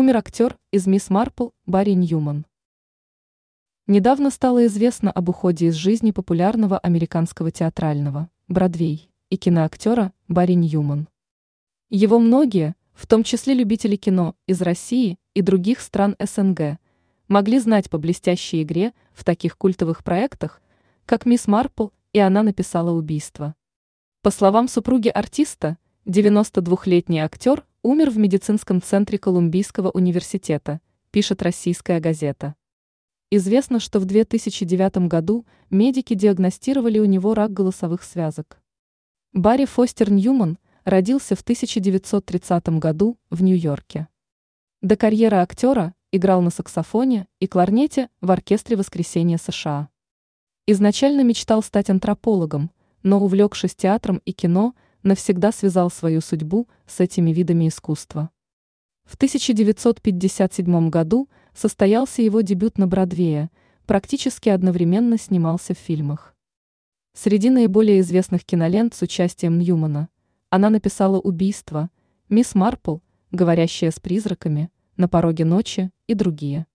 Умер актер из «Мисс Марпл» Барри Ньюман. Недавно стало известно об уходе из жизни популярного американского театрального, Бродвей, и киноактера Барри Ньюман. Его многие, в том числе любители кино из России и других стран СНГ, могли знать по блестящей игре в таких культовых проектах, как «Мисс Марпл» и «Она написала убийство». По словам супруги артиста, 92-летний актер умер в медицинском центре Колумбийского университета, пишет российская газета. Известно, что в 2009 году медики диагностировали у него рак голосовых связок. Барри Фостер Ньюман родился в 1930 году в Нью-Йорке. До карьеры актера играл на саксофоне и кларнете в оркестре «Воскресенье США». Изначально мечтал стать антропологом, но, увлекшись театром и кино, навсегда связал свою судьбу с этими видами искусства. В 1957 году состоялся его дебют на Бродвее, практически одновременно снимался в фильмах. Среди наиболее известных кинолент с участием Ньюмана она написала «Убийство», «Мисс Марпл», «Говорящая с призраками», «На пороге ночи» и другие.